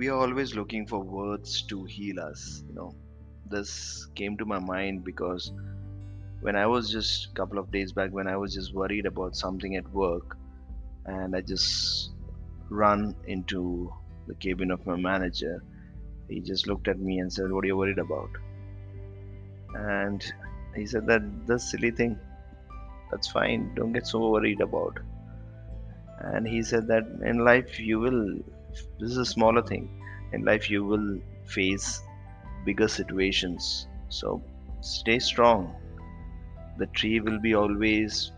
we are always looking for words to heal us. You know, this came to my mind because when I was just a couple of days back, when I was just worried about something at work, and I just run into the cabin of my manager, he just looked at me and said, What are you worried about? And he said that this silly thing, that's fine, don't get so worried about. And he said that in life you will, this is a smaller thing, in life you will face bigger situations. So stay strong. The tree will be always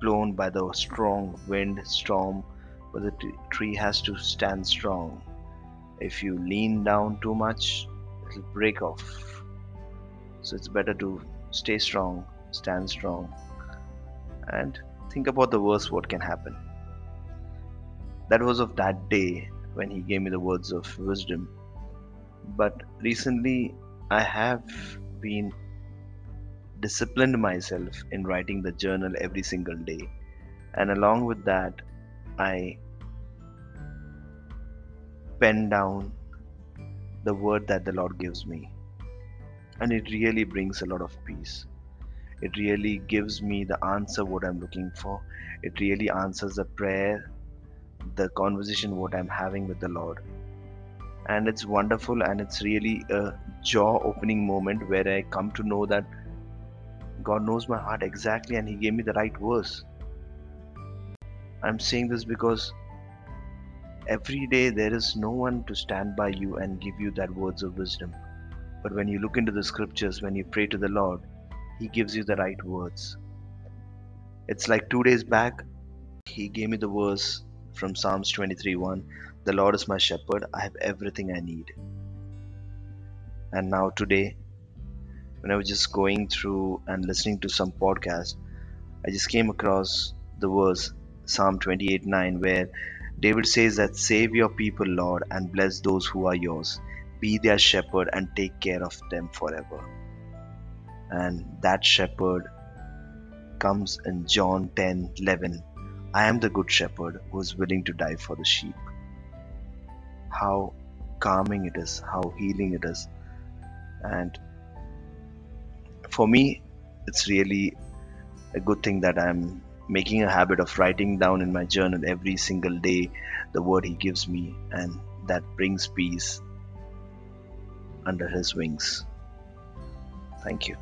blown by the strong wind, storm, but the tree has to stand strong. If you lean down too much, it'll break off. So it's better to stay strong, stand strong, and think about the worst what can happen. That was of that day when he gave me the words of wisdom. But recently, I have been disciplined myself in writing the journal every single day. And along with that, I pen down the word that the Lord gives me. And it really brings a lot of peace. It really gives me the answer what I'm looking for. It really answers the prayer, the conversation what I'm having with the Lord. And it's wonderful and it's really a jaw opening moment where I come to know that God knows my heart exactly and He gave me the right verse. I'm saying this because every day there is no one to stand by you and give you that words of wisdom. But when you look into the scriptures, when you pray to the Lord, He gives you the right words. It's like two days back, He gave me the verse from Psalms 23:1, The Lord is my shepherd, I have everything I need. And now, today, when I was just going through and listening to some podcast, I just came across the verse Psalm 28:9 where David says that save your people, Lord, and bless those who are yours. Be their shepherd and take care of them forever. And that shepherd comes in John 10 11. I am the good shepherd who is willing to die for the sheep. How calming it is, how healing it is. And for me, it's really a good thing that I'm making a habit of writing down in my journal every single day the word He gives me, and that brings peace under His wings. Thank you.